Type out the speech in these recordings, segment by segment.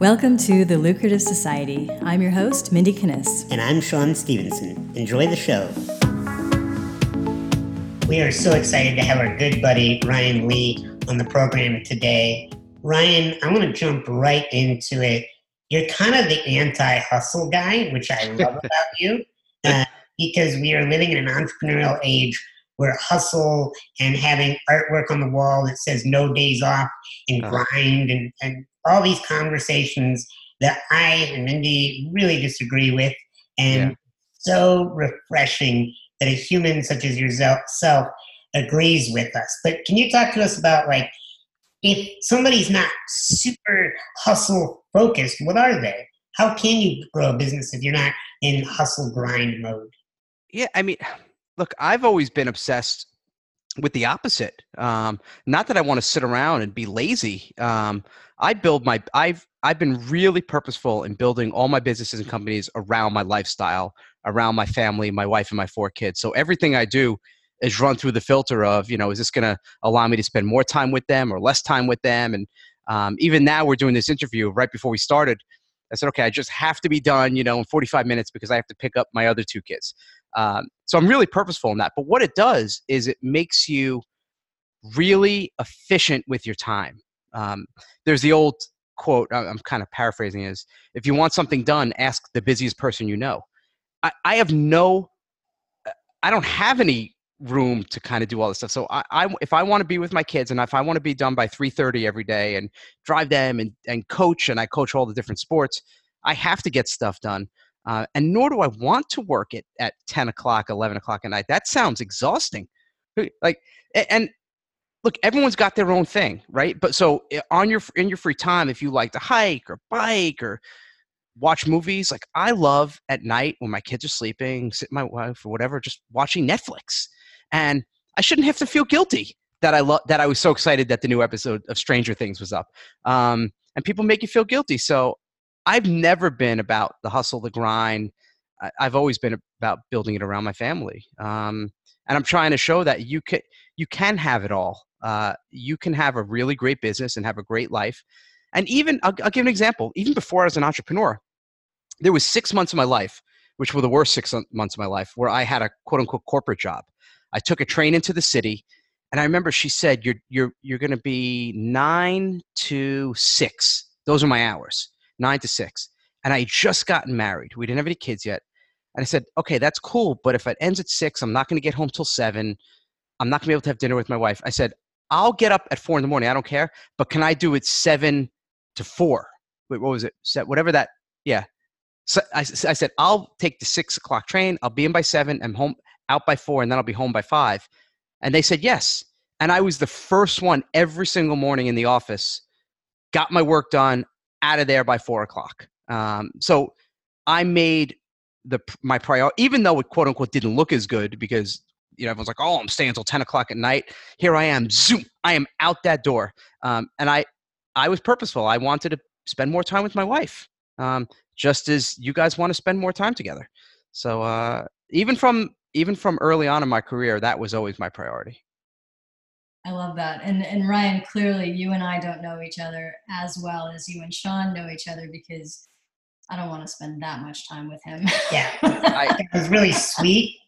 Welcome to The Lucrative Society. I'm your host, Mindy Kinnis. And I'm Sean Stephenson. Enjoy the show. We are so excited to have our good buddy Ryan Lee on the program today. Ryan, I want to jump right into it. You're kind of the anti hustle guy, which I love about you, uh, because we are living in an entrepreneurial age where hustle and having artwork on the wall that says no days off and uh-huh. grind and, and all these conversations that I and Mindy really disagree with, and yeah. so refreshing that a human such as yourself agrees with us. But can you talk to us about like if somebody's not super hustle focused, what are they? How can you grow a business if you're not in hustle grind mode? Yeah, I mean, look, I've always been obsessed with the opposite. Um, not that I want to sit around and be lazy. Um, I build my I've I've been really purposeful in building all my businesses and companies around my lifestyle, around my family, my wife and my four kids. So everything I do is run through the filter of, you know, is this going to allow me to spend more time with them or less time with them? And um, even now we're doing this interview right before we started. I said, okay, I just have to be done, you know, in 45 minutes because I have to pick up my other two kids. Um, so I'm really purposeful in that. But what it does is it makes you really efficient with your time. Um, there's the old quote, I'm kind of paraphrasing is if you want something done, ask the busiest person you know. I, I have no, I don't have any room to kind of do all this stuff. So I, I if I want to be with my kids and if I want to be done by 3:30 every day and drive them and and coach and I coach all the different sports, I have to get stuff done. Uh, and nor do I want to work it at 10 o'clock, 11 o'clock at night. That sounds exhausting. Like, and look, everyone's got their own thing, right? But so on your in your free time, if you like to hike or bike or watch movies, like I love at night when my kids are sleeping, sit my wife or whatever, just watching Netflix. And I shouldn't have to feel guilty that I love that I was so excited that the new episode of Stranger Things was up. Um, and people make you feel guilty. So I've never been about the hustle, the grind. I, have always been about building it around my family. Um, and I'm trying to show that you can you can have it all uh, you can have a really great business and have a great life. And even, I'll, I'll give an example. Even before I was an entrepreneur, there was six months of my life, which were the worst six months of my life, where I had a quote unquote corporate job. I took a train into the city, and I remember she said, "You're you're you're going to be nine to six. Those are my hours, nine to six. And I just gotten married. We didn't have any kids yet. And I said, okay, that's cool, but if it ends at six, I'm not going to get home till seven. I'm not going to be able to have dinner with my wife. I said, I'll get up at four in the morning. I don't care. But can I do it seven to four? Wait, what was it? Set whatever that. Yeah. So I, I said I'll take the six o'clock train. I'll be in by seven. I'm home out by four, and then I'll be home by five. And they said yes. And I was the first one every single morning in the office. Got my work done. Out of there by four o'clock. Um, so I made the my priority, even though it quote unquote didn't look as good because you know, everyone's like, oh, I'm staying until 10 o'clock at night. Here I am, zoom, I am out that door. Um, and I, I was purposeful. I wanted to spend more time with my wife, um, just as you guys want to spend more time together. So uh, even from even from early on in my career, that was always my priority. I love that. And and Ryan, clearly you and I don't know each other as well as you and Sean know each other because I don't want to spend that much time with him. Yeah. I, it was really sweet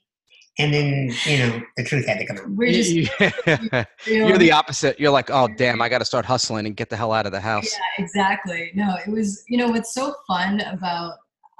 and then you know the truth had to come out. We're just yeah. you're the opposite. You're like, oh damn, I got to start hustling and get the hell out of the house. Yeah, exactly. No, it was you know what's so fun about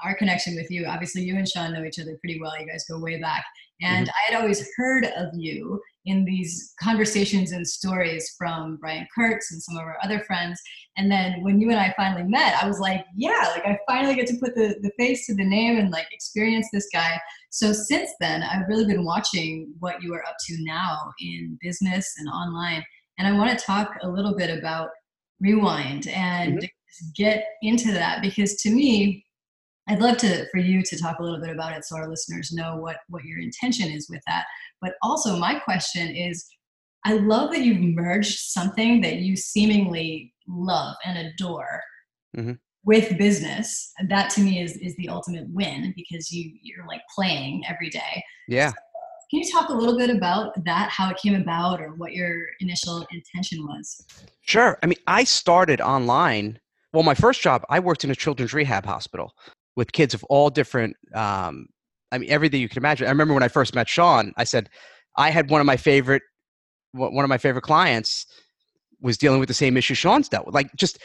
our connection with you. Obviously, you and Sean know each other pretty well. You guys go way back, and mm-hmm. I had always heard of you in these conversations and stories from Brian Kurtz and some of our other friends. And then when you and I finally met, I was like, yeah, like I finally get to put the, the face to the name and like experience this guy. So since then, I've really been watching what you are up to now in business and online. And I want to talk a little bit about Rewind and mm-hmm. get into that because to me, I'd love to for you to talk a little bit about it so our listeners know what what your intention is with that. But also my question is I love that you've merged something that you seemingly love and adore mm-hmm. with business. And that to me is is the ultimate win because you you're like playing every day. Yeah. So can you talk a little bit about that, how it came about, or what your initial intention was? Sure. I mean, I started online well, my first job, I worked in a children's rehab hospital with kids of all different. Um, I mean, everything you can imagine. I remember when I first met Sean. I said I had one of my favorite one of my favorite clients was dealing with the same issue Sean's dealt with. Like just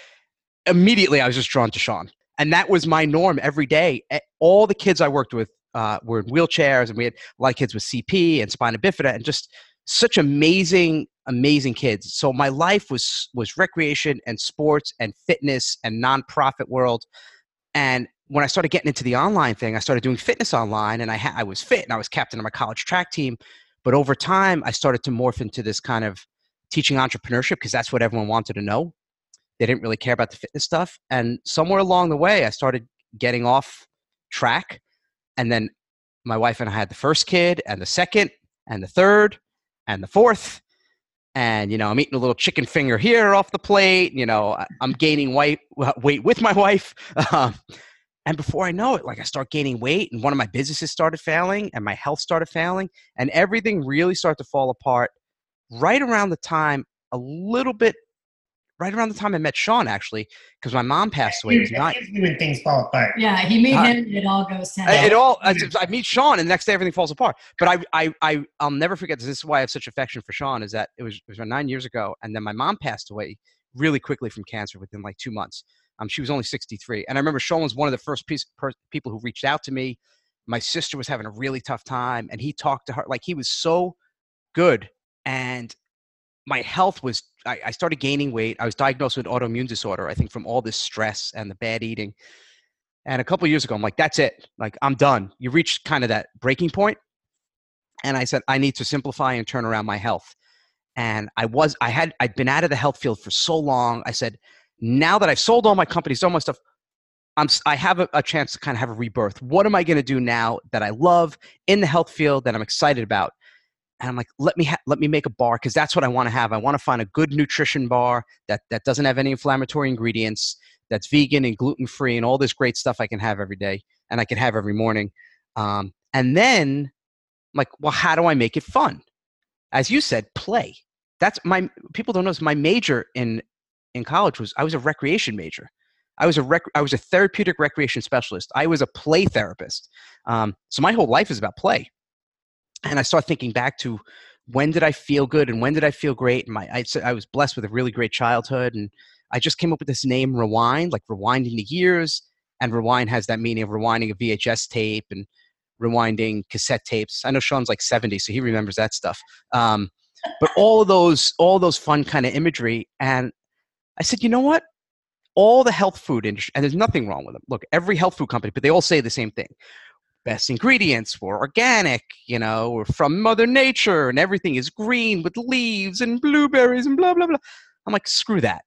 immediately, I was just drawn to Sean, and that was my norm every day. All the kids I worked with uh, were in wheelchairs, and we had a lot of kids with CP and spina bifida, and just such amazing, amazing kids. So my life was was recreation and sports and fitness and nonprofit world. And when I started getting into the online thing, I started doing fitness online, and I ha- I was fit, and I was captain of my college track team. But over time, I started to morph into this kind of teaching entrepreneurship because that's what everyone wanted to know. They didn't really care about the fitness stuff. And somewhere along the way, I started getting off track. And then my wife and I had the first kid, and the second, and the third, and the fourth. And, you know, I'm eating a little chicken finger here off the plate. You know, I'm gaining weight, weight with my wife. Um, and before I know it, like I start gaining weight, and one of my businesses started failing, and my health started failing, and everything really started to fall apart right around the time, a little bit, right around the time I met Sean, actually, because my mom passed away. It not when things fall apart. Yeah, he meet uh, him, it all goes to It all. I, I, meet Sean, and the next day everything falls apart. But I, I, I, I'll never forget this. This is why I have such affection for Sean. Is that it was it was about nine years ago, and then my mom passed away really quickly from cancer within like two months. Um, she was only 63, and I remember was one of the first piece, per, people who reached out to me. My sister was having a really tough time, and he talked to her like he was so good and my health was I, I, started gaining weight. I was diagnosed with autoimmune disorder i think from all this stress and the bad eating. And a couple years ago i'm like that's it. Like i'm done. You reached kind of that breaking point and i said i need to simplify and turn around my health and i was i had i'd been out of the health field for so long i said now that i've sold all my companies all my stuff I'm, I have a, a chance to kind of have a rebirth. What am I going to do now that I love in the health field that I'm excited about? and I'm like, let me ha- let me make a bar because that's what I want to have. I want to find a good nutrition bar that that doesn't have any inflammatory ingredients, that's vegan and gluten free, and all this great stuff I can have every day and I can have every morning. Um, and then, I'm like, well, how do I make it fun? As you said, play. That's my people don't know. This, my major in in college was I was a recreation major. I was a rec- I was a therapeutic recreation specialist. I was a play therapist. Um, so my whole life is about play and I start thinking back to when did I feel good and when did I feel great? And my I, I was blessed with a really great childhood, and I just came up with this name, Rewind, like rewinding the years. And rewind has that meaning of rewinding a VHS tape and rewinding cassette tapes. I know Sean's like 70, so he remembers that stuff. Um, but all of those, all those fun kind of imagery. And I said, you know what? All the health food industry, and there's nothing wrong with them. Look, every health food company, but they all say the same thing best ingredients were organic, you know, we're from Mother Nature, and everything is green with leaves and blueberries and blah, blah, blah. I'm like, screw that.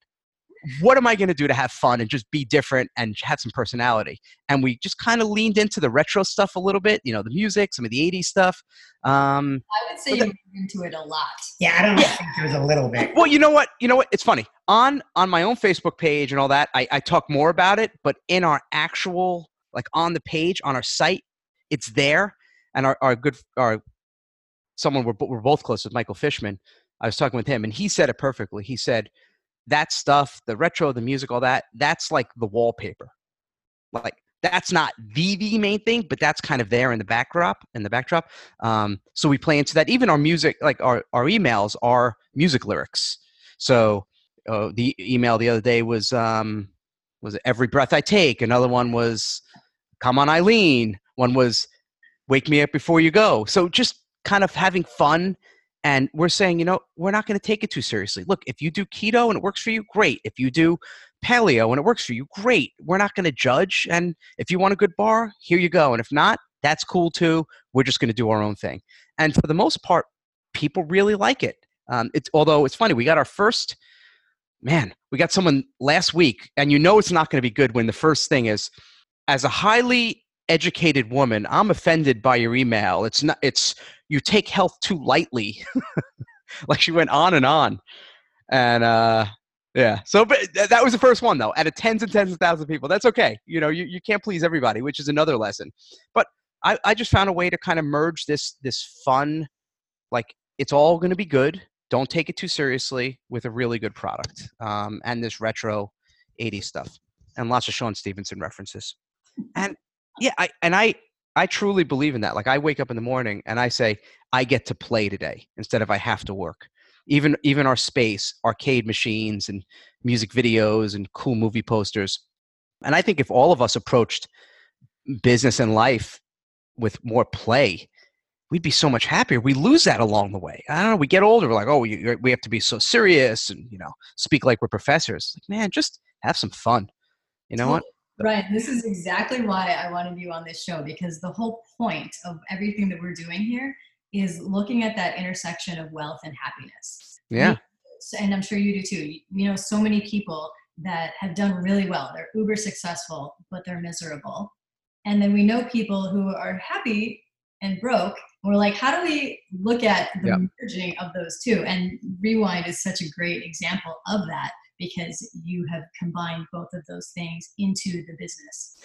What am I going to do to have fun and just be different and have some personality? And we just kind of leaned into the retro stuff a little bit, you know, the music, some of the 80s stuff. Um, I would say you moved into it a lot. Yeah, I don't yeah. think it was a little bit. Well, you know what? You know what? It's funny. On on my own Facebook page and all that, I, I talk more about it, but in our actual like on the page on our site it's there. And our, our good, our someone we're, we're both close with, Michael Fishman. I was talking with him, and he said it perfectly. He said that stuff, the retro, the music, all that, that's like the wallpaper. Like that's not the the main thing, but that's kind of there in the backdrop. In the backdrop, um, so we play into that. Even our music, like our our emails, are music lyrics. So uh, the email the other day was um, was every breath I take. Another one was come on Eileen. One was wake me up before you go. So just kind of having fun. And we're saying, you know, we're not going to take it too seriously. Look, if you do keto and it works for you, great. If you do paleo and it works for you, great. We're not going to judge. And if you want a good bar, here you go. And if not, that's cool too. We're just going to do our own thing. And for the most part, people really like it. Um, it's although it's funny, we got our first man, we got someone last week, and you know it's not going to be good when the first thing is as a highly educated woman, I'm offended by your email. It's not. It's you take health too lightly. like she went on and on, and uh, yeah. So, but that was the first one though. Out of tens and tens of thousands of people, that's okay. You know, you, you can't please everybody, which is another lesson. But I, I just found a way to kind of merge this this fun, like it's all going to be good. Don't take it too seriously with a really good product, um, and this retro 80s stuff. and lots of Sean Stephenson references. And yeah, I and I I truly believe in that. Like I wake up in the morning and I say I get to play today instead of I have to work. Even even our space, arcade machines and music videos and cool movie posters. And I think if all of us approached business and life with more play, we'd be so much happier. We lose that along the way. I don't know. We get older. We're like, oh, we, we have to be so serious and, you know, speak like we're professors. Like, man, just have some fun. You know what? Right. This is exactly why I wanted you on this show because the whole point of everything that we're doing here is looking at that intersection of wealth and happiness. Yeah. And I'm sure you do too. You know, so many people that have done really well. They're uber successful, but they're miserable. And then we know people who are happy and broke. We're like, how do we look at the yep. merging of those two? And Rewind is such a great example of that because you have combined both of those things into the business.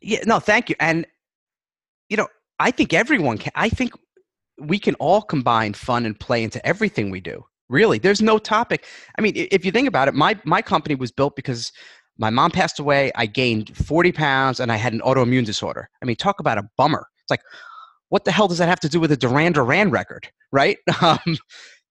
Yeah, no, thank you. And you know, I think everyone can I think we can all combine fun and play into everything we do. Really. There's no topic. I mean, if you think about it, my my company was built because my mom passed away, I gained 40 pounds and I had an autoimmune disorder. I mean, talk about a bummer. It's like what the hell does that have to do with a Duran Duran record, right? Um,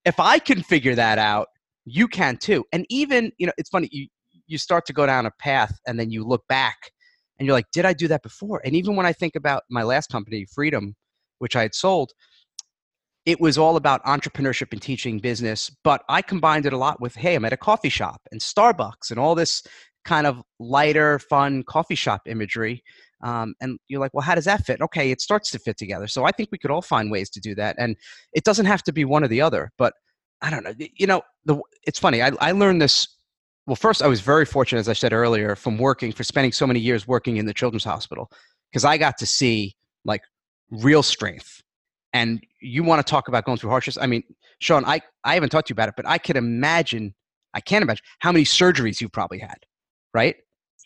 if I can figure that out, you can too. And even, you know, it's funny, you, you start to go down a path and then you look back and you're like, did I do that before? And even when I think about my last company, Freedym, which I had sold, it was all about entrepreneurship and teaching business, but I combined it a lot with, hey, I'm at a coffee shop and Starbucks and all this kind of lighter, fun coffee shop imagery. Um, and you're like, well, how does that fit? Okay, it starts to fit together. So I think we could all find ways to do that. And it doesn't have to be one or the other, but I don't know. You know, the, it's funny. I, I learned this. Well, first, I was very fortunate, as I said earlier, from working for spending so many years working in the children's hospital, because I got to see like real strength. And you want to talk about going through hardships? I mean, Sean, I, I haven't talked to you about it, but I can imagine, I can't imagine how many surgeries you probably had, right?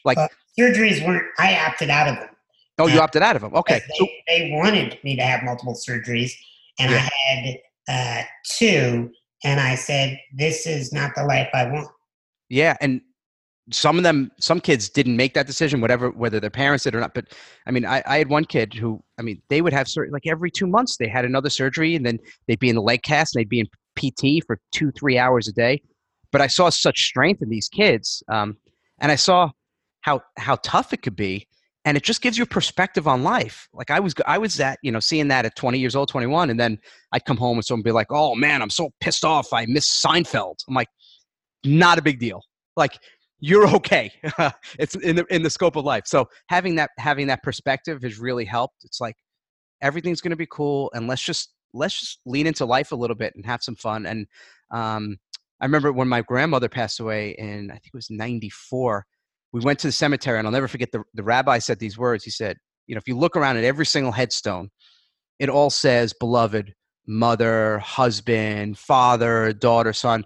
Like uh, surgeries weren't. I opted out of them. Oh, you uh, opted out of them. Okay. They, they, wanted me to have multiple surgeries, and yeah. I had uh, two and I said, "This is not the life I want." Yeah, and some of them, some kids didn't make that decision, whatever, whether their parents did or not. But I mean, I, I had one kid who, I mean, they would have surgery like every two months. They had another surgery, and then they'd be in the leg cast, and they'd be in PT for two, three hours a day. But I saw such strength in these kids, um, and I saw how how tough it could be and it just gives you a perspective on life. Like I was, I was at, you know, seeing that at 20 years old, 21, and then I'd come home and someone be like, "Oh man, I'm so pissed off. I miss Seinfeld." I'm like, not a big deal. Like you're okay. it's in the in the scope of life. So having that having that perspective has really helped. It's like everything's going to be cool, and let's just let's just lean into life a little bit and have some fun. And um, I remember when my grandmother passed away in I think it was '94 we went to the cemetery, and I'll never forget the, the rabbi said these words. He said, You know, if you look around at every single headstone, it all says beloved, mother, husband, father, daughter, son.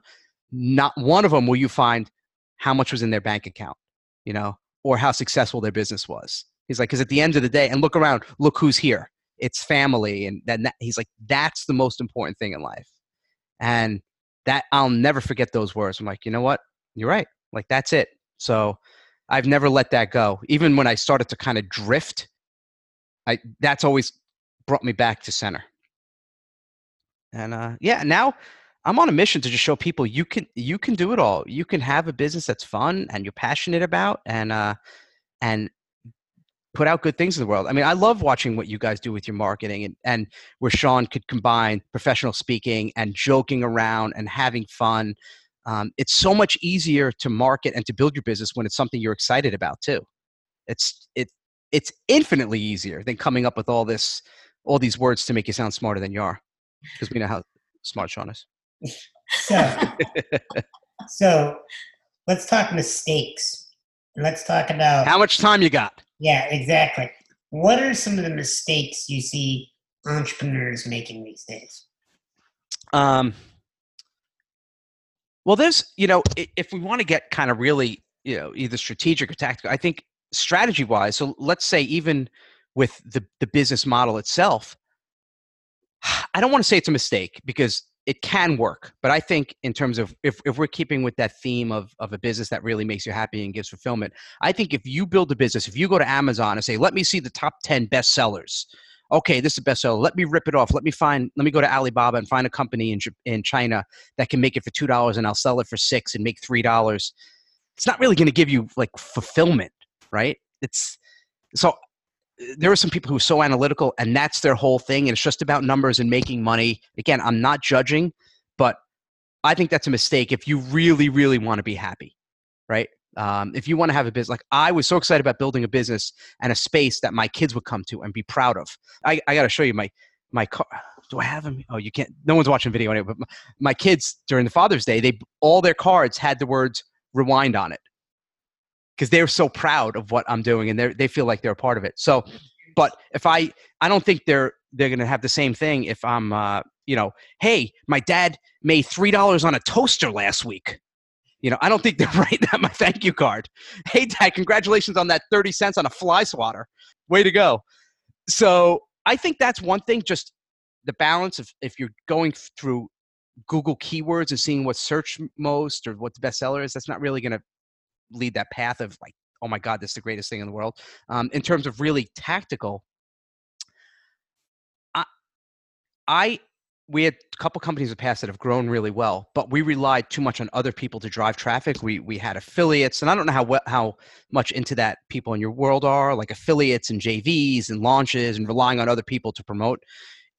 Not one of them will you find how much was in their bank account, you know, or how successful their business was. He's like, because at the end of the day, and look around, look who's here. It's family. And then that, he's like, that's the most important thing in life. And that I'll never forget those words. I'm like, you know what? You're right. Like, that's it. So I've never let that go. Even when I started to kind of drift, I that's always brought me back to center. And uh, yeah, now I'm on a mission to just show people you can you can do it all. You can have a business that's fun and you're passionate about, and uh, and put out good things in the world. I mean, I love watching what you guys do with your marketing and, and where Sean could combine professional speaking and joking around and having fun um, it's so much easier to market and to build your business when it's something you're excited about too. It's it it's infinitely easier than coming up with all this all these words to make you sound smarter than you are because we know how smart sean is. So so let's talk mistakes let's talk about how much time you got? Yeah exactly. What are some of the mistakes you see entrepreneurs making these days? Um well, there's, you know, if we want to get kind of really, you know, either strategic or tactical, I think strategy wise, so let's say even with the, the business model itself, I don't want to say it's a mistake because it can work. But I think in terms of if, if we're keeping with that theme of, of a business that really makes you happy and gives fulfillment, I think if you build a business, if you go to Amazon and say, let me see the top 10 best sellers, okay, this is a bestseller. Let me rip it off. Let me find, let me go to Alibaba and find a company in, in China that can make it for $2 and I'll sell it for six and make $3. It's not really going to give you like fulfillment, right? It's so there are some people who are so analytical and that's their whole thing and it's just about numbers and making money again i'm not judging but i think that's a mistake if you really really want to be happy right um, if you want to have a business like i was so excited about building a business and a space that my kids would come to and be proud of i, I got to show you my my car do i have them oh you can't no one's watching video anyway but my, my kids during the father's day they all their cards had the words rewind on it because they're so proud of what I'm doing and they they feel like they're a part of it. So, but if I I don't think they're they're gonna have the same thing if I'm uh, you know, hey, my dad made three dollars on a toaster last week. You know, I don't think they're writing that my thank you card. Hey, dad, congratulations on that thirty cents on a fly swatter. Way to go. So I think that's one thing. Just the balance of if you're going through Google keywords and seeing what search most or what the bestseller is, that's not really going to lead that path of like, oh my God, this is the greatest thing in the world. Um, in terms of really tactical, I, I we had a couple companies in the past that have grown really well, but we relied too much on other people to drive traffic. We we had affiliates, and I don't know how how much into that people in your world are, like affiliates and JVs and launches, and relying on other people to promote.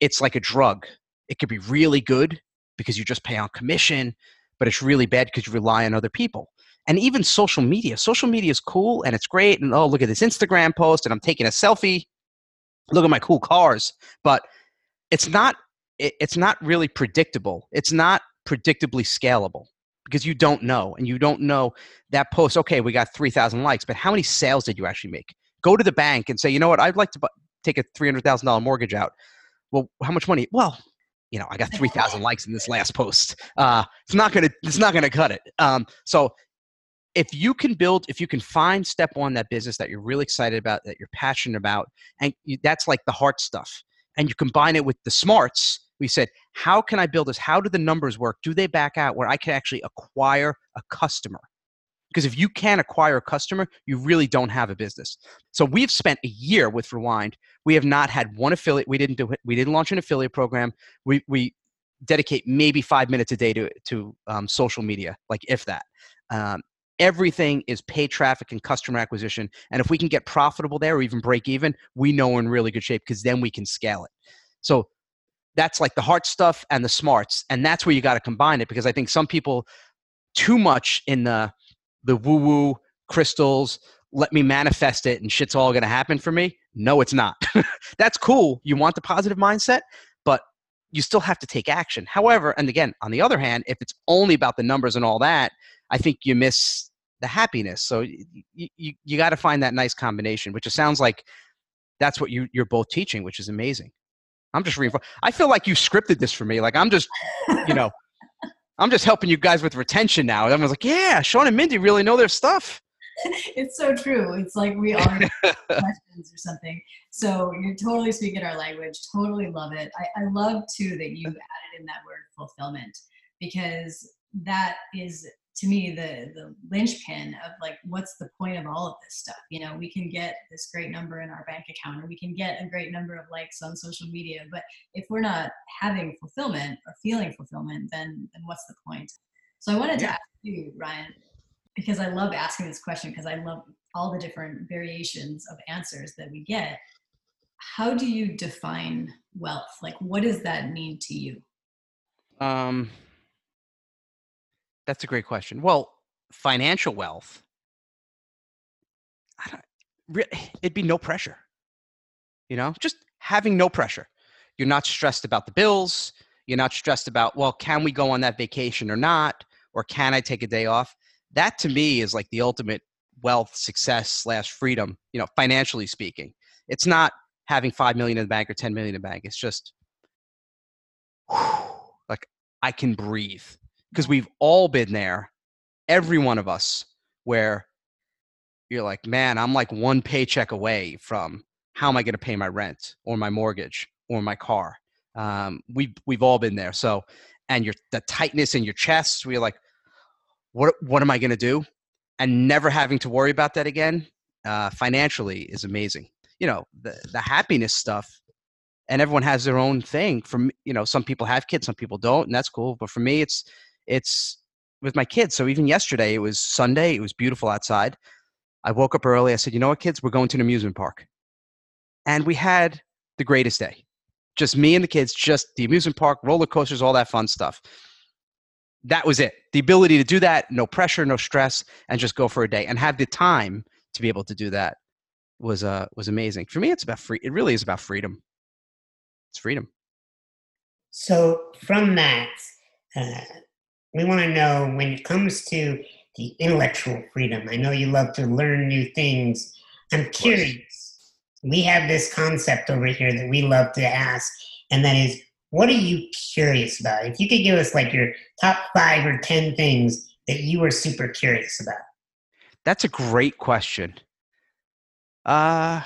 It's like a drug. It could be really good because you just pay on commission, but it's really bad because you rely on other people and even social media. Social media is cool and it's great. And oh, look at this Instagram post, and I'm taking a selfie. Look at my cool cars, but it's not. It's not really predictable. It's not predictably scalable because you don't know, and you don't know that post. Okay, we got three thousand likes, but how many sales did you actually make? Go to the bank and say, you know what, I'd like to take a three hundred thousand dollar mortgage out. Well, how much money? Well, you know, I got 3,000 likes in this last post. Uh, it's not going to, it's not going to cut it. Um, so if you can build if you can find step one that business that you're really excited about that you're passionate about and you, that's like the heart stuff and you combine it with the smarts we said how can i build this? How do the numbers work? Do they back out where i can actually acquire a customer? Because if you can't acquire a customer you really don't have a business. So we've spent a year with rewind. We have not had one affiliate we didn't do it we didn't launch an affiliate program. We we dedicate maybe five minutes a day to to um, social media like if that. Um, everything is paid traffic and customer acquisition. And if we can get profitable there or even break even, we know we're in really good shape because then we can scale it. So that's like the hard stuff and the smarts. And that's where you got to combine it because I think some people too much in the the woo woo crystals, let me manifest it and shit's all going to happen for me. No, it's not. that's cool. You want the positive mindset, but you still have to take action. However, and again, on the other hand, if it's only about the numbers and all that, I think you miss the happiness. So you you, you got to find that nice combination, which it sounds like that's what you you're both teaching, which is amazing. I'm just reading. I feel like you scripted this for me. Like I'm just, you know, I'm just helping you guys with retention now. And everyone's like, yeah, Sean and Mindy really know their stuff. it's so true. It's like we are questions or something. So you're totally speaking our language. Totally love it. I, I love too that you added in that word fulfillment because that is to me the the linchpin of like what's the point of all of this stuff? You know we can get this great number in our bank account or we can get a great number of likes on social media but if we're not having fulfillment or feeling fulfillment then then what's the point? So i wanted to ask you ryan because i love asking this question because i love all the different variations of answers that we get. How do you define wealth? Like what does that mean to you? Um that's a great question. Well, financial wealth, it'd be no pressure. You know, just having no pressure. You're not stressed about the bills. You're not stressed about, well, can we go on that vacation or not? Or can I take a day off? That to me is like the ultimate wealth, success, slash freedom, you know, financially speaking. It's not having 5 million in the bank or 10 million in the bank. It's just whew, like I can breathe because we've all been there, every one of us, where you're like, man, I'm like one paycheck away from how am I going to pay my rent or my mortgage or my car. Um, we've we've all been there. So, and your the tightness in your chest you're like what what am i going to do and never having to worry about that again uh, financially is amazing you know the the happiness stuff and everyone has their own thing from you know some people have kids some people don't and that's cool but for me it's it's with my kids so even yesterday it was sunday it was beautiful outside. I woke up early i said you know what kids? We're going to an amusement park. And we had the greatest day. Just me and the kids just the amusement park roller coasters all that fun stuff. That was it. The ability to do that no pressure no stress and just go for a day and have the time to be able to do that was uh was amazing. For me it's about free it really is about freedom. It's freedom. So from that, uh, we want to know when it comes to the intellectual freedom. I know you love to learn new things. I'm curious. We have this concept over here that we love to ask, and that is, what are you curious about? If you could give us like your top five or ten things that you are super curious about. That's a great question. Uh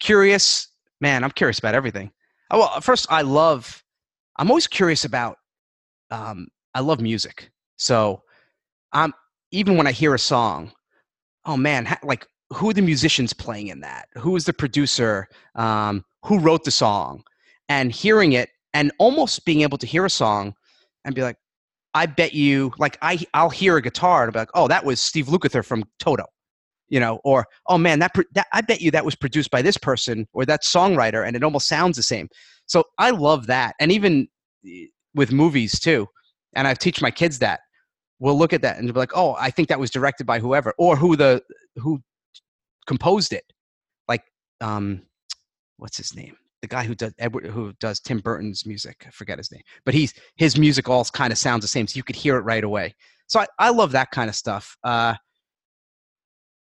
curious, man, I'm curious about everything. Oh, well, first I love I'm always curious about um I love music. So um even when I hear a song, oh man, like who are the musicians playing in that? Who is the producer? Um, who wrote the song? And hearing it and almost being able to hear a song and be like, I bet you, like I, I'll hear a guitar and be like, oh, that was Steve Lukather from Toto, you know, or oh man, that, that I bet you that was produced by this person or that songwriter, and it almost sounds the same. So I love that, and even eh, with movies too. And I've teach my kids that. We'll look at that and be like, oh, I think that was directed by whoever, or who the who composed it, like um, what's his name? the guy who does Edward, who does Tim Burton's music. I forget his name, but he's his music all kind of sounds the same, so you could hear it right away. So I, I love that kind of stuff. Uh,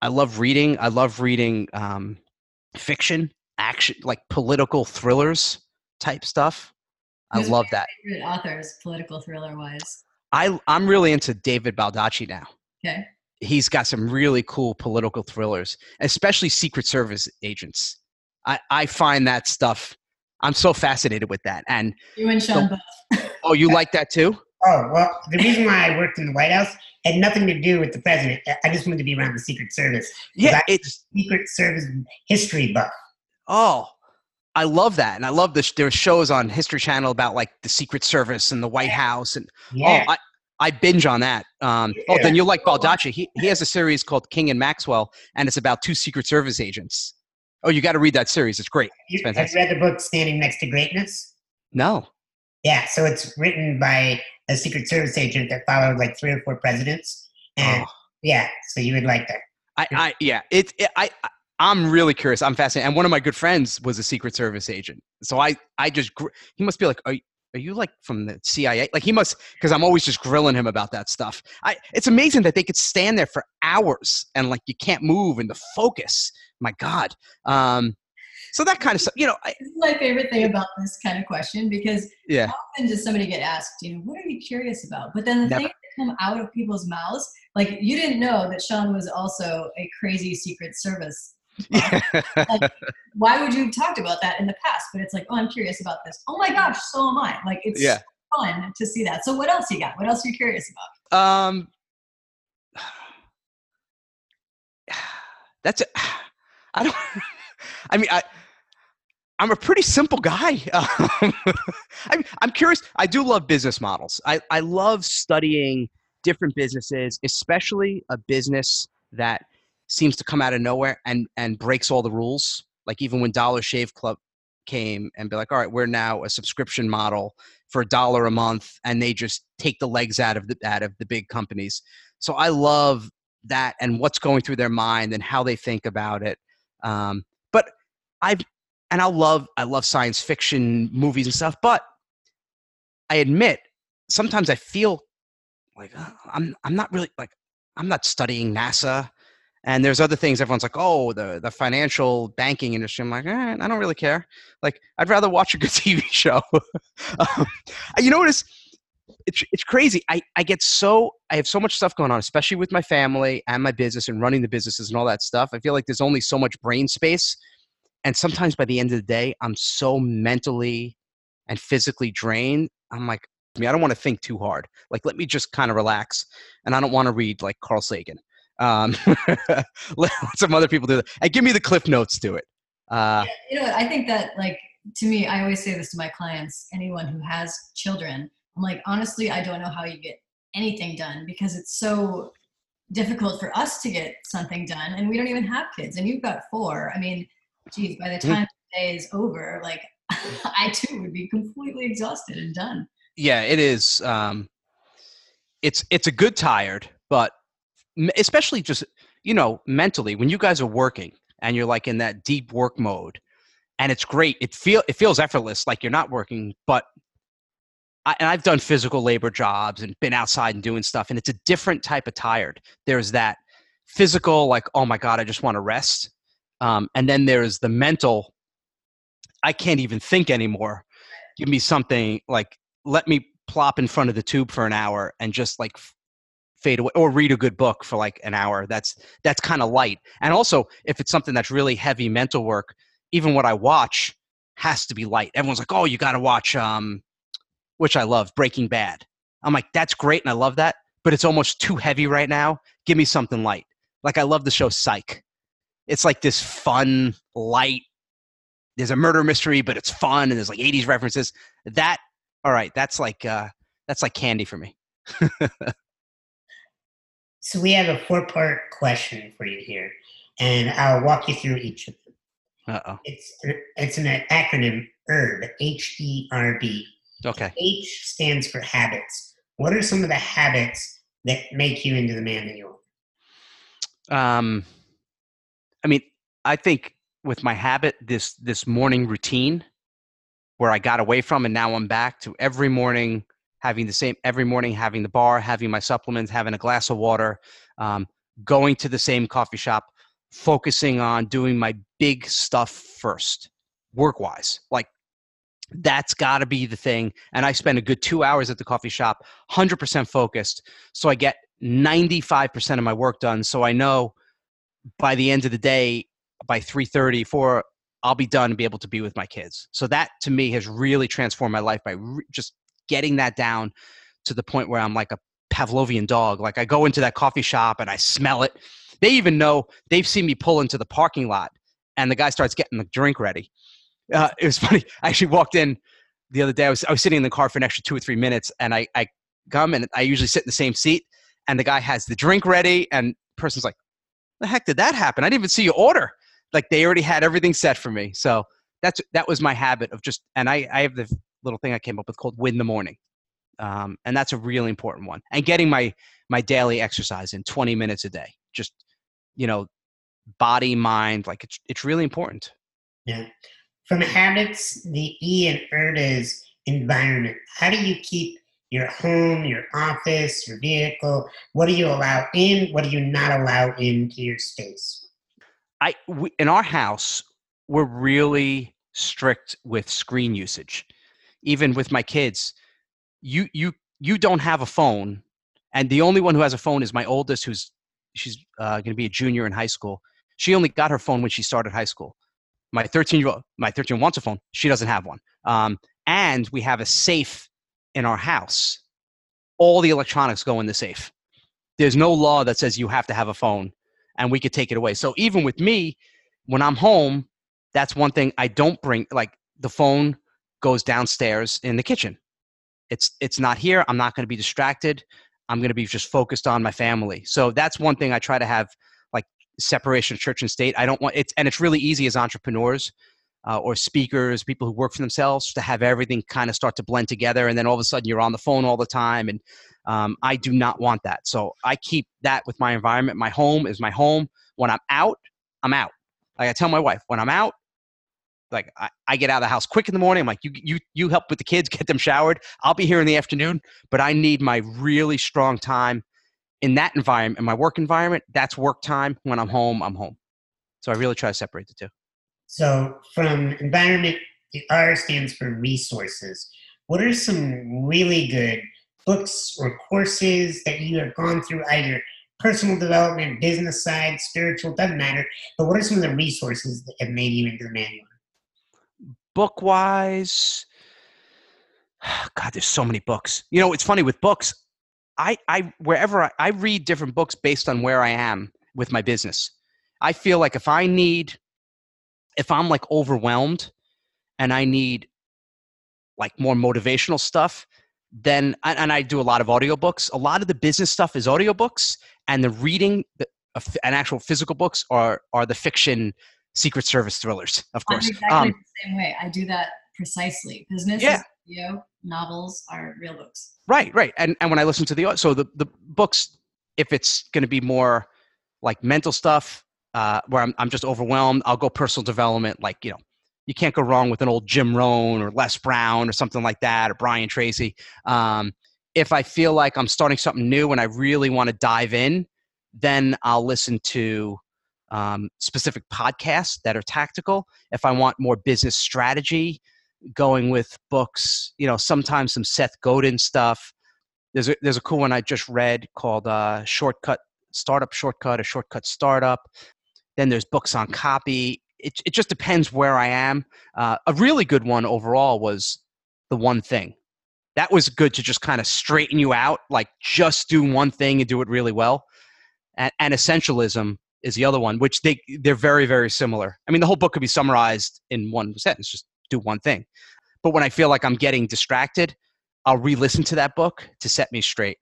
I love reading. I love reading um, fiction, action, like political thrillers type stuff. I Who's love that. Favorite authors, political thriller wise. I I'm really into David Baldacci now. Okay. He's got some really cool political thrillers, especially Secret Service agents. I, I find that stuff. I'm so fascinated with that. And You and Sean both. oh, you like that too? Oh, well, the reason why I worked in the White House had nothing to do with the president. I just wanted to be around the Secret Service. Yeah, I- it's Secret Service history buff. oh, I love that, and I love this. There's shows on History Channel about like the Secret Service and the White House, and Yeah. oh, I I binge on that. Um, Oh, then you'll like Baldacci. He he has a series called King and Maxwell, and it's about two Secret Service agents. Oh, you got to read that series. It's great. you, have you fantastic. read the book Standing Next to Greatness? No, Yeah, so it's written by a Secret Service agent that followed like three or four presidents. And Oh. yeah, so you would like that. I, I yeah, it, it I I- I'm really curious. I'm fascinated. And one of my good friends was a Secret Service agent, so I I just he must be like, are you, are you like from the CIA? Like he must because I'm always just grilling him about that stuff. I it's amazing that they could stand there for hours and like you can't move and the focus. My God. Um, so that kind of stuff, you know. I, This is my favorite thing about this kind of question because yeah, often does somebody get asked, you know, what are you curious about? But then the Never. things that come out of people's mouths, like you didn't know that Sean was also a crazy Secret Service. Why would you have talked about that in the past? But it's like, oh, I'm curious about this. Oh my gosh, so am I. Like it's Yeah. fun to see that. So what else you got? What else are you curious about? Um, that's it. I don't. I mean, I. I'm a pretty simple guy. Um, I'm, I'm curious. I do love business models. I, I love studying different businesses, especially a business that seems to come out of nowhere and, and breaks all the rules. Like even when Dollar Shave Club came and be like, all right, we're now a subscription model for a dollar a month, and they just take the legs out of the out of the big companies. So I love that and what's going through their mind and how they think about it. Um, but I've and I love I love science fiction movies and stuff, but I admit sometimes I feel like uh, I'm I'm not really like I'm not studying NASA. And there's other things everyone's like, oh, the the financial banking industry. I'm like, eh, I don't really care. Like, I'd rather watch a good TV show. um, you know? It's it's crazy. I I get so I have so much stuff going on, especially with my family and my business and running the businesses and all that stuff. I feel like there's only so much brain space and sometimes by the end of the day i'm so mentally and physically drained i'm like. I don't want to think too hard. Like, let me just kind of relax. And I don't want to read like Carl Sagan. Um, let some other people do that. And give me the cliff notes to it. Uh, you know what? I think that, like, to me, I always say this to my clients anyone who has children, I'm like, honestly, I don't know how you get anything done because it's so difficult for us to get something done and we don't even have kids and you've got four i mean geez by the Mm-hmm. time the day is over like i too would be completely exhausted and done yeah, it is. Um, it's it's a good tired, but especially just you know mentally when you guys are working and you're like in that deep work mode, and it's great. It feel it feels effortless, like you're not working, but I, and I've done physical labor jobs and been outside and doing stuff, and it's a different type of tired. There's that physical, like oh my god, I just want to rest, um, and then there's the mental. I can't even think anymore. Give me something like let me plop in front of the tube for an hour and just like fade away or read a good book for like an hour that's that's kind of light. And also if it's something that's really heavy mental work even what i watch has to be light. Everyone's like oh you got to watch um which i love breaking bad. I'm like that's great and i love that but it's almost too heavy right now. Give me something light. Like i love the show psych. It's like this fun light there's a murder mystery but it's fun and there's like 80s references. That all right that's like uh that's like candy for me So we have a four-part question for you here, and I'll walk you through each of them. uh-oh It's it's an acronym ERB, H E R B. okay H stands for habits. What are some of the habits that make you into the man that you are? um i mean i think with my habit this this morning routine where i got away from and now i'm back to every morning having the same every morning having the bar having my supplements having a glass of water um, going to the same coffee shop focusing on doing my big stuff first work wise like that's got to be the thing and i spend a good two hours at the coffee shop 100% focused so i get 95% of my work done so i know by the end of the day by 3.30 4 i'll be done and be able to be with my kids. So that to me has really transformed my life by re- just getting that down to the point where i'm like a pavlovian dog like i go into that coffee shop and i smell it. They even know they've seen me pull into the parking lot and the guy starts getting the drink ready. Uh, it was funny i actually walked in the other day I was, I was sitting in the car for an extra two or three minutes and i, I come and i usually sit in the same seat and the guy has the drink ready and person's like the heck did that happen? I didn't even see you order. Like they already had everything set for me. So that's that was my habit of just and i i have the little thing i came up with called win the morning um, and that's a really important one and getting my my daily exercise in 20 minutes a day just you know body mind like it's it's really important Yeah. From habits, the E and ERB is environment. How do you keep your home, your office, your vehicle? What do you allow in? What do you not allow into your space? I we, in our house we're really strict with screen usage. Even with my kids, you you you don't have a phone, and the only one who has a phone is my oldest, who's she's uh, going to be a junior in high school. She only got her phone when she started high school. My 13 year old, my 13 wants a phone. She doesn't have one. Um, and we have a safe in our house. All the electronics go in the safe. There's no law that says you have to have a phone and we could take it away. So even with me, when I'm home, that's one thing I don't bring. Like the phone goes downstairs in the kitchen. It's it's not here. I'm not going to be distracted. I'm going to be just focused on my family. So that's one thing I try to have like separation of church and state. I don't want it's and it's really easy as entrepreneurs uh, or speakers, people who work for themselves, to have everything kind of start to blend together, and then all of a sudden you're on the phone all the time. And um, I do not want that. So I keep that with my environment. My home is my home. When I'm out, I'm out. Like I tell my wife, when I'm out, like I, I get out of the house quick in the morning. I'm like, you you you help with the kids, get them showered. I'll be here in the afternoon, but I need my really strong time in that environment, in my work environment. That's work time. When I'm home, I'm home. So I really try to separate the two. So, from environment, the R stands for resources. What are some really good books or courses that you have gone through, either personal development, business side, spiritual, doesn't matter, but what are some of the resources that have made you into the manual? Book wise, God, there's so many books. You know, it's funny with books. I, I wherever I, I read different books based on where I am with my business. I feel like if I need, if I'm like overwhelmed, and I need like more motivational stuff, then and I do a lot of audiobooks. A lot of the business stuff is audiobooks, and the reading the, an actual physical books are are the fiction Secret Service thrillers, of course. I'm exactly um, the same way. I do that precisely. Business, yeah. video, novels are real books. Right, right. And and when I listen to the so the the books, if it's going to be more like mental stuff, uh, where I'm I'm just overwhelmed, I'll go personal development. Like you know, you can't go wrong with an old Jim Rohn or Les Brown or something like that, or Brian Tracy. Um, if I feel like I'm starting something new and I really want to dive in, then I'll listen to um, specific podcasts that are tactical. If I want more business strategy, going with books, you know, sometimes some Seth Godin stuff. There's a, there's a cool one I just read called uh, Shortcut Startup Shortcut, a Shortcut Startup. Then there's books on copy. It, it just depends where I am. Uh, a really good one overall was The One Thing. That was good to just kind of straighten you out, like just do one thing and do it really well. And, and Essentialism is the other one, which they they're very very similar. I mean, the whole book could be summarized in one sentence: just do one thing. But when I feel like I'm getting distracted, I'll re-listen to that book to set me straight.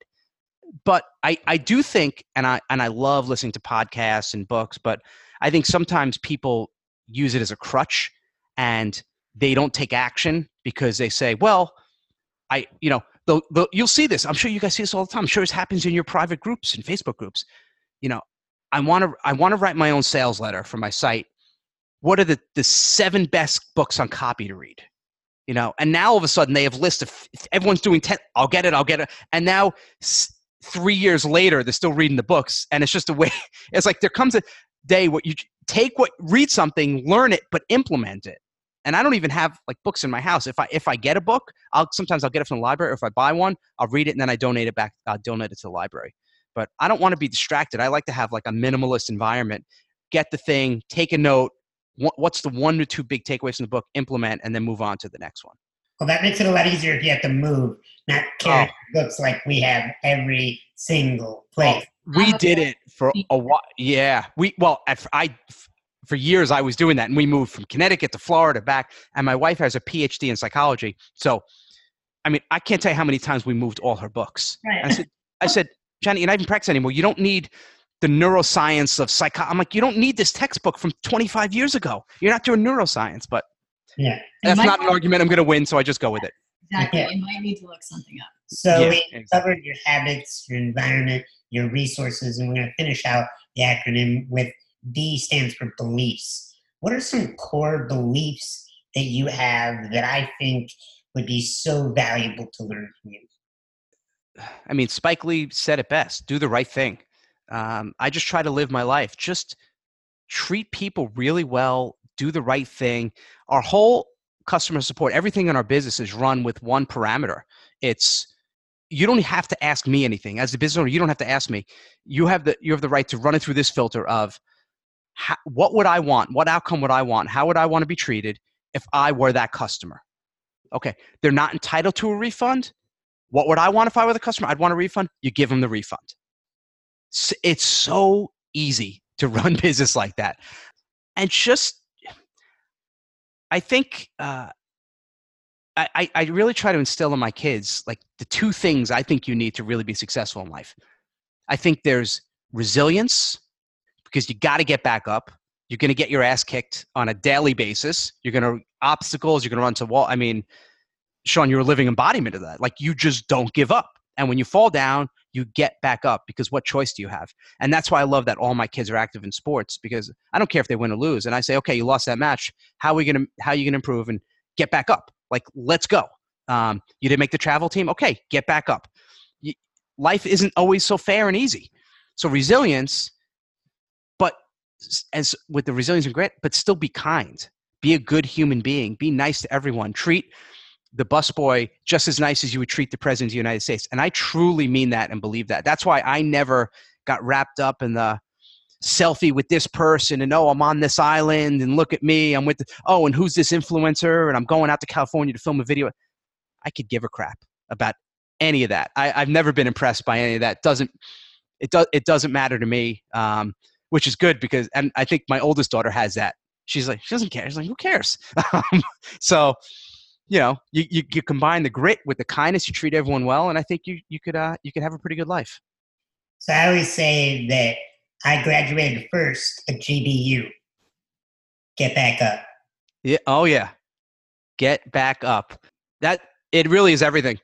But I I do think, and I and I love listening to podcasts and books, but I think sometimes people use it as a crutch and they don't take action because they say, well, I you know. The, the, you'll see this. I'm sure you guys see this all the time. I'm sure this happens in your private groups and Facebook groups. You know, I want to I want to write my own sales letter for my site. What are the the seven best books on copy to read? You know, and now all of a sudden they have list of everyone's doing ten. I'll get it. I'll get it. And now three years later they're still reading the books, and it's just a way. It's like there comes a day where you take what read something, learn it, but implement it. And I don't even have like books in my house. If I if I get a book, I'll sometimes I'll get it from the library. Or if I buy one, I'll read it and then I donate it back. I'll donate it to the library but I don't want to be distracted. I like to have like a minimalist environment. Get the thing, take a note. What's the one to two big takeaways from the book? Implement, and then move on to the next one. Well, that makes it a lot easier if you have to move, not carry oh. books like we have every single place. Oh, we did it for a while. Yeah, we well, I for years I was doing that, and we moved from Connecticut to Florida back. And my wife has a PhD in psychology, so I mean, I can't tell you how many times we moved all her books. Right. I said, I said, Johnny, you're not even practicing anymore. You don't need the neuroscience of psych. I'm like, you don't need this textbook from 25 years ago. You're not doing neuroscience, but yeah, that's not an argument I'm going to win, so I just go with it. Exactly. Yeah. You might need to look something up. So yeah, we exactly. covered your habits, your environment, your resources, and we're going to finish out the acronym with B stands for beliefs. What are some core beliefs that you have that I think would be so valuable to learn from you? I mean, Spike Lee said it best do the right thing. Um, I just try to live my life. Just treat people really well, do the right thing. Our whole customer support, everything in our business is run with one parameter. It's you don't have to ask me anything as a business owner. You don't have to ask me. You have the you have the right to run it through this filter of how, what would I want? What outcome would I want? How would I want to be treated if I were that customer? Okay, they're not entitled to a refund. What would I want if I were the customer? I'd want a refund. You give them the refund. It's so easy to run business like that. And just, I think, uh, I, I really try to instill in my kids like the two things I think you need to really be successful in life. I think there's resilience because you got to get back up. You're going to get your ass kicked on a daily basis. You're going to obstacles. You're going to run to wall. I mean, Sean, you're a living embodiment of that. Like you just don't give up. And when you fall down, you get back up because what choice do you have? And that's why I love that all my kids are active in sports because I don't care if they win or lose. And I say, okay, you lost that match. How are we gonna how are you gonna improve and get back up? Like, let's go. Um, you didn't make the travel team. Okay, get back up. You, life isn't always so fair and easy. So resilience, but as with the resilience and grit, but still be kind. Be a good human being. Be nice to everyone. Treat the busboy just as nice as you would treat the president of the United States. And I truly mean that and believe that. That's why I never got wrapped up in the selfie with this person and oh I'm on this island and look at me I'm with the, oh and who's this influencer and I'm going out to California to film a video. I could give a crap about any of that. I, have never been impressed by any of that. Doesn't it does it doesn't matter to me, um, which is good because and I think my oldest daughter has that. She's like she doesn't care. She's like who cares? Um, so you know you, you, you combine the grit with the kindness. You treat everyone well, and I think you you could uh, you could have a pretty good life. So I always say that I graduated first at GBU. Get back up. Yeah. Oh yeah. Get back up. That it really is everything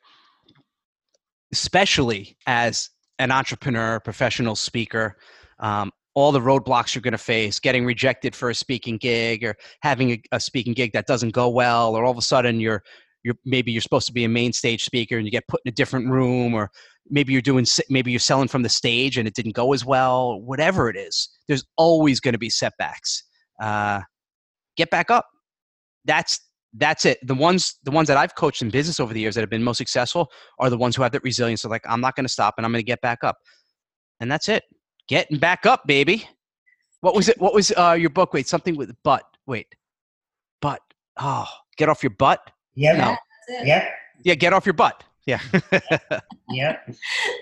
especially as an entrepreneur, professional speaker, um, all the roadblocks you're going to face, getting rejected for a speaking gig or having a, a, speaking gig that doesn't go well, or all of a sudden you're you're maybe you're supposed to be a main stage speaker and you get put in a different room, or maybe you're doing maybe you're selling from the stage and it didn't go as well. Whatever it is, there's always going to be setbacks. Uh, get back up. That's that's it. The ones the ones that I've coached in business over the years that have been most successful are the ones who have that resilience. They're like, I'm not going to stop and I'm going to get back up, and that's it. Getting back up, baby. What was it? What was uh, your book? Wait, something with butt. Wait, butt. Oh, get off your butt. Yeah. No. Yeah. Yeah. Get off your butt. Yeah. yeah.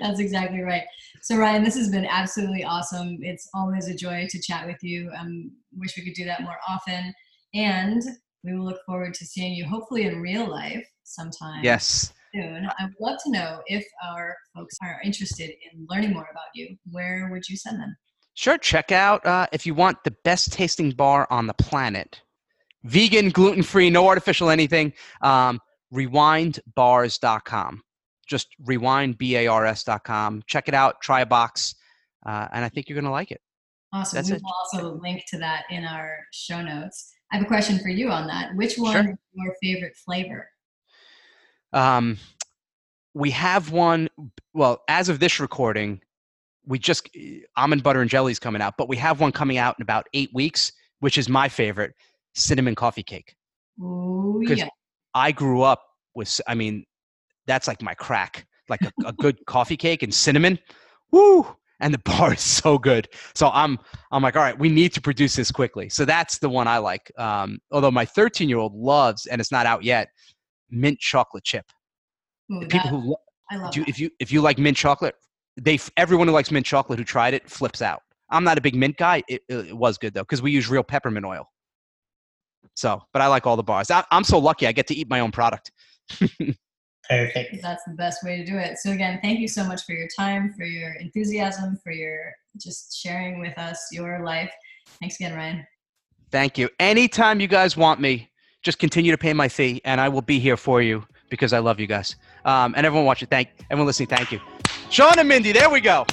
That's exactly right. So Ryan, this has been absolutely awesome. It's always a joy to chat with you. Um, wish we could do that more often. And we will look forward to seeing you hopefully in real life sometime. Yes. Soon. I would love to know if our folks are interested in learning more about you. Where would you send them? Sure. Check out uh, if you want the best tasting bar on the planet. Vegan, gluten free, no artificial anything. Um, rewindbars.com. Just rewindbars.com. Check it out. Try a box. Uh, and I think you're going to like it. Awesome. That's we will also link to that in our show notes. I have a question for you on that. Which one sure. is your favorite flavor? Um, we have one. Well, as of this recording, we just almond butter and jelly is coming out, but we have one coming out in about eight weeks, which is my favorite, cinnamon coffee cake. Oh yeah. I grew up with. I mean, that's like my crack. Like a, a good coffee cake and cinnamon. Woo! and the bar is so good. So I'm I'm like, all right, we need to produce this quickly. So that's the one I like. Um, although my 13 year old loves, and it's not out yet, mint chocolate chip. Ooh, people that, who I love you, if you if you like mint chocolate, they everyone who likes mint chocolate who tried it flips out. I'm not a big mint guy. It, it was good though because we use real peppermint oil. So, but I like all the bars. I, I'm so lucky I get to eat my own product. Perfect. That's the best way to do it. So again, thank you so much for your time, for your enthusiasm, for your just sharing with us your life. Thanks again, Ryan. Thank you. Anytime you guys want me, just continue to pay my fee, and I will be here for you because I love you guys. Um, and everyone watching, thank everyone listening, thank you. Sean and Mindy, there we go.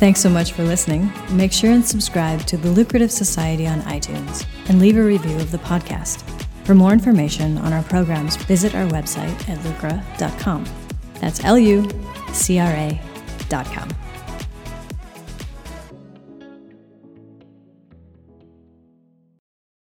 Thanks so much for listening. Make sure and subscribe to the Lucrative Society on iTunes and leave a review of the podcast. For more information on our programs, visit our website at lucra.com. That's L U C R A.com.